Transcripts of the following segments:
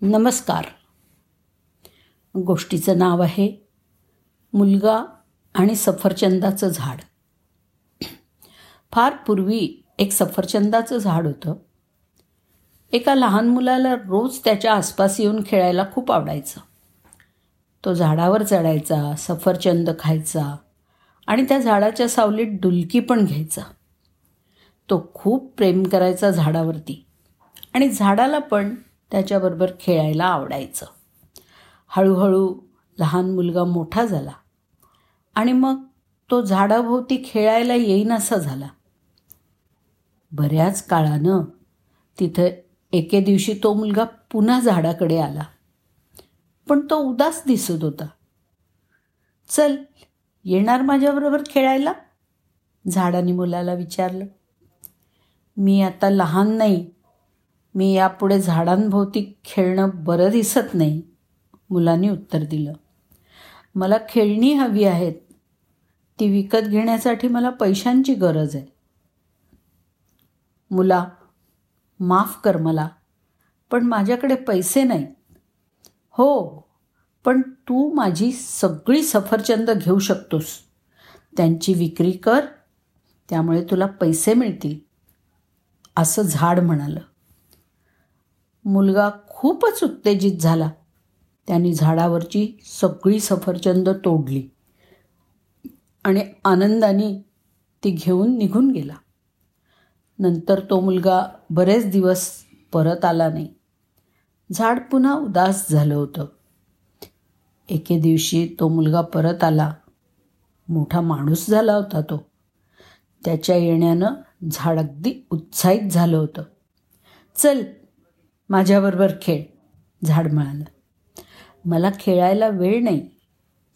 नमस्कार. गोष्टीचं नाव आहे मुलगा आणि सफरचंदाचं झाड. फार पूर्वी एक सफरचंदाचं झाड होतं. एका लहान मुलाला रोज त्याच्या आसपास येऊन खेळायला खूप आवडायचं. तो झाडावर चढायचा सफरचंद खायचा आणि त्या झाडाच्या सावलीत डुलकी पण घ्यायचा. तो खूप प्रेम करायचा झाडावरती आणि झाडाला पण त्याच्याबरोबर खेळायला आवडायचं. हळूहळू लहान मुलगा मोठा झाला आणि मग तो झाडाभोवती खेळायला येईनासा झाला. बऱ्याच काळानं तिथं एके दिवशी तो मुलगा पुन्हा झाडाकडे आला. पण तो उदास दिसत होता. चल येणार माझ्याबरोबर खेळायला? झाडाने मुलाला विचारलं. मी आता लहान नाही मी यापुढे झाडांभोवती खेळणं बरं दिसत नाही. मुलांनी उत्तर दिलं. मला खेळणी हवी आहेत. ती विकत घेण्यासाठी मला पैशांची गरज आहे. मुला माफ कर मला पण माझ्याकडे पैसे नाहीत हो पण तू माझी सगळी सफरचंद घेऊ शकतोस. त्यांची विक्री कर त्यामुळे तुला पैसे मिळतील. असं झाड म्हणालं. मुलगा खूपच उत्तेजित झाला. त्यांनी झाडावरची सगळी सफरचंद तोडली आणि आनंदाने ती घेऊन निघून गेला. नंतर तो मुलगा बरेच दिवस परत आला नाही. झाड पुन्हा उदास झालं होतं. एके दिवशी तो मुलगा परत आला. मोठा माणूस झाला होता तो. त्याच्या येण्यानं झाड अगदी उत्साहित झालं होतं. चल माझ्याबरोबर खेळ. झाड म्हणालं मला खेळायला वेळ नाही.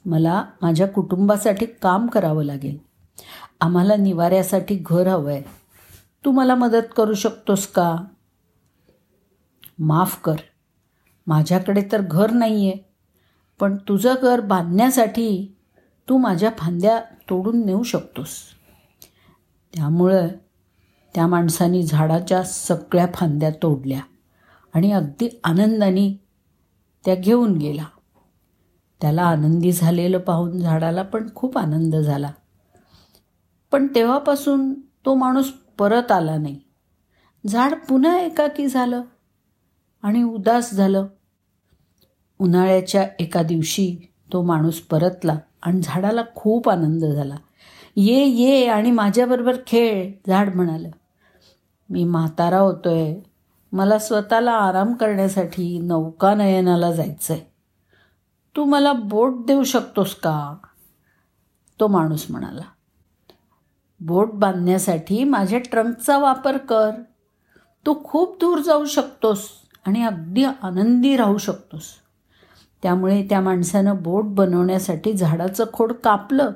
मला माझ्या कुटुंबासाठी काम करावं लागेल. आम्हाला निवाऱ्यासाठी घर हवं आहे तू मला मदत करू शकतोस का? माफ कर. माझ्याकडे तर घर नाही आहे पण तुझं घर बांधण्यासाठी तू माझ्या फांद्या तोडून नेऊ शकतोस. त्यामुळं त्या माणसानी झाडाच्या सगळ्या फांद्या तोडल्या. आणि अगदी आनंदाने त्या घेऊन गेला. त्याला आनंदी झालेलं पाहून झाडाला पण खूप आनंद झाला. पण तेव्हापासून तो माणूस परत आला नाही. झाड पुन्हा एकाकी झालं आणि उदास झालं. उन्हाळ्याच्या एका दिवशी तो माणूस परतला आणि झाडाला खूप आनंद झाला. ये ये आणि माझ्याबरोबर खेळ झाड म्हणालं. मी म्हातारा होतोय. मला स्वतःला आराम करण्यासाठी नौकानयनाला जायचं आहे तू मला बोट देऊ शकतोस का? तो माणूस म्हणाला. बोट बांधण्यासाठी माझ्या ट्रंकचा वापर कर. तू खूप दूर जाऊ शकतोस आणि अगदी आनंदी राहू शकतोस. त्यामुळे त्या माणसानं बोट बनवण्यासाठी झाडाचं खोड कापलं.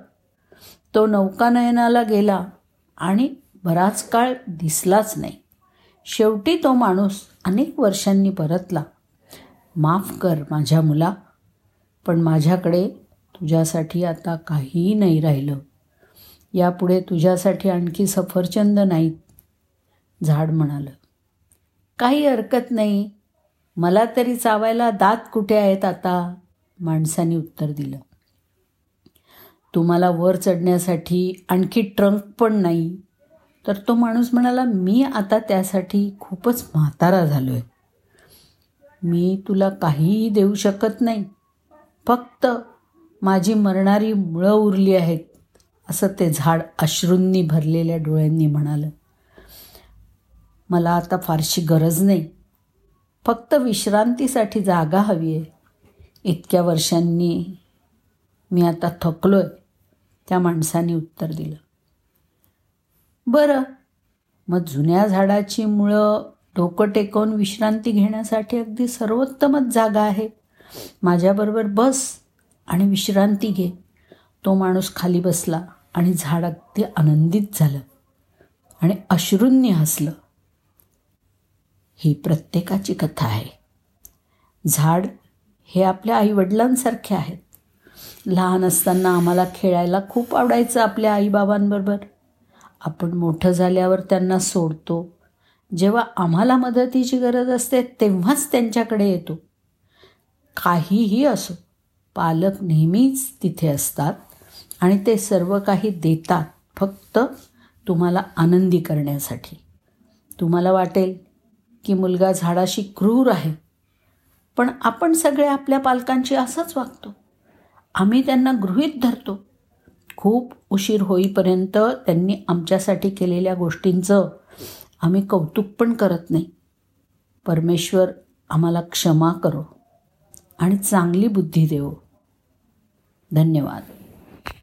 तो नौकानयनाला गेला आणि बराच काळ दिसलाच नाही. शेवटी तो माणूस अनेक वर्षांनी परतला. माफ कर माझ्या मुला पण माझ्याकडे तुझ्यासाठी आता काहीही नाही राहिलं. यापुढे तुझ्यासाठी आणखी सफरचंद नाहीत झाड म्हणालं. काही हरकत नाही. मला तरी चावायला दात कुठे आहेत आता? माणसाने उत्तर दिलं. तुम्हाला वर चढण्यासाठी आणखी ट्रंक पण नाही. तर तो माणूस म्हणाला मी आता त्यासाठी खूपच म्हातारा झालो आहे मी तुला काहीही देऊ शकत नाही. फक्त माझी मरणारी मुळं उरली आहेत. असं ते झाड अश्रूंनी भरलेल्या डोळ्यांनी म्हणालं. मला आता फारशी गरज नाही. फक्त विश्रांतीसाठी जागा हवी आहे. इतक्या वर्षांनी मी आता थकलो आहे त्या माणसाने उत्तर दिलं. बरं. मग जुन्या झाडाची मुळं डोकं टेकवून विश्रांती घेण्यासाठी अगदी सर्वोत्तमच जागा आहे. माझ्याबरोबर बस आणि विश्रांती घे. तो माणूस खाली बसला आणि झाड अगदी आनंदित झालं आणि अश्रूंनी हसलं. ही प्रत्येकाची कथा आहे. झाड हे आपल्या आईवडिलांसारखे आहेत. लहान असताना आम्हाला खेळायला खूप आवडायचं आपल्या आईबाबांबरोबर. आपण मोठं झाल्यावर त्यांना सोडतो. जेव्हा आम्हाला मदतीची गरज असते तेव्हाच त्यांच्याकडे येतो. काहीही असो पालक नेहमीच तिथे असतात आणि ते सर्व काही देतात फक्त तुम्हाला आनंदी करण्यासाठी. तुम्हाला वाटेल की मुलगा झाडाशी क्रूर आहे पण आपण सगळे आपल्या पालकांशी असंच वागतो. आम्ही त्यांना गृहीत धरतो. खूप उशीर होईपर्यंत त्यांनी आमच्यासाठी केलेल्या गोष्टींचं आम्ही कौतुक पण करत नाही. परमेश्वर आम्हाला क्षमा करो आणि चांगली बुद्धी देवो. धन्यवाद.